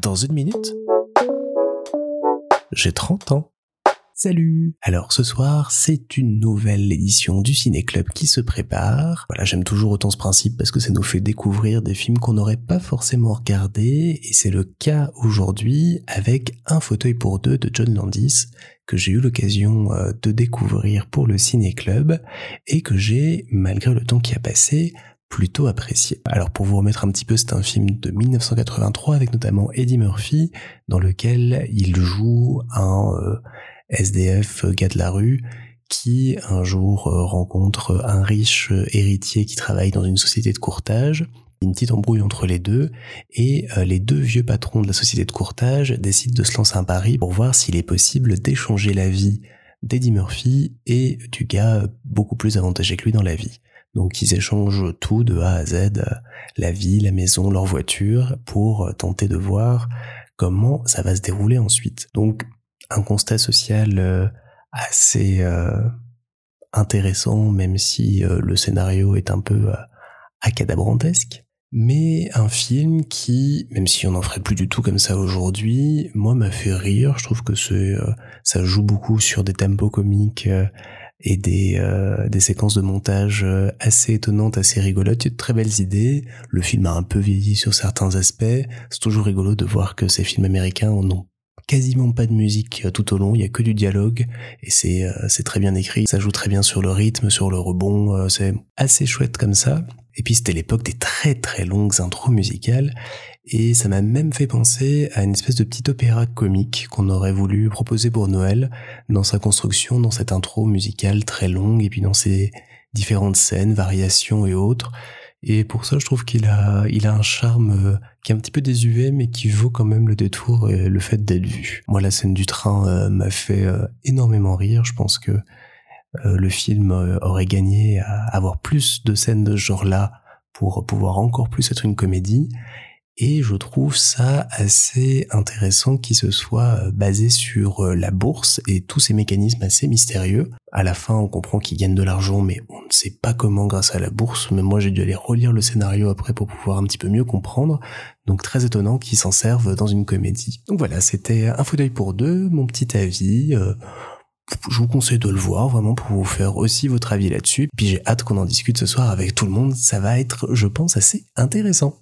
Dans une minute, j'ai 30 ans. Salut Alors ce soir, c'est une nouvelle édition du Ciné Club qui se prépare. Voilà, j'aime toujours autant ce principe parce que ça nous fait découvrir des films qu'on n'aurait pas forcément regardés et c'est le cas aujourd'hui avec Un fauteuil pour deux de John Landis que j'ai eu l'occasion euh, de découvrir pour le Ciné Club et que j'ai, malgré le temps qui a passé, plutôt apprécié. Alors pour vous remettre un petit peu, c'est un film de 1983 avec notamment Eddie Murphy dans lequel il joue un euh, SDF gars de la rue qui un jour euh, rencontre un riche héritier qui travaille dans une société de courtage une petite embrouille entre les deux et euh, les deux vieux patrons de la société de courtage décident de se lancer un pari pour voir s'il est possible d'échanger la vie d'Eddie Murphy et du gars beaucoup plus avantagé que lui dans la vie. Donc ils échangent tout de A à Z, euh, la vie, la maison, leur voiture, pour euh, tenter de voir comment ça va se dérouler ensuite. Donc un constat social assez intéressant, même si le scénario est un peu acadabrantesque mais un film qui, même si on n'en ferait plus du tout comme ça aujourd'hui, moi m'a fait rire. Je trouve que euh, ça joue beaucoup sur des tempos comiques euh, et des, euh, des séquences de montage assez étonnantes, assez rigolotes. Il de très belles idées. Le film a un peu vieilli sur certains aspects. C'est toujours rigolo de voir que ces films américains n'ont quasiment pas de musique tout au long, il y a que du dialogue et c'est c'est très bien écrit, ça joue très bien sur le rythme, sur le rebond, c'est assez chouette comme ça. Et puis c'était l'époque des très très longues intros musicales, et ça m'a même fait penser à une espèce de petit opéra comique qu'on aurait voulu proposer pour Noël, dans sa construction, dans cette intro musicale très longue, et puis dans ses différentes scènes, variations et autres. Et pour ça, je trouve qu'il a, il a un charme euh, qui est un petit peu désuet, mais qui vaut quand même le détour et le fait d'être vu. Moi, la scène du train euh, m'a fait euh, énormément rire. Je pense que le film euh, aurait gagné à avoir plus de scènes de ce genre-là pour pouvoir encore plus être une comédie. Et je trouve ça assez intéressant qu'il se soit euh, basé sur la bourse et tous ces mécanismes assez mystérieux. À la fin, on comprend qu'il gagne de l'argent, mais on ne sait pas comment grâce à la bourse. Même moi, j'ai dû aller relire le scénario après pour pouvoir un petit peu mieux comprendre. Donc très étonnant qu'ils s'en servent dans une comédie. Donc voilà, c'était un d'œil pour deux, mon petit avis je vous conseille de le voir vraiment pour vous faire aussi votre avis là-dessus. Puis j'ai hâte qu'on en discute ce soir avec tout le monde. Ça va être, je pense, assez intéressant.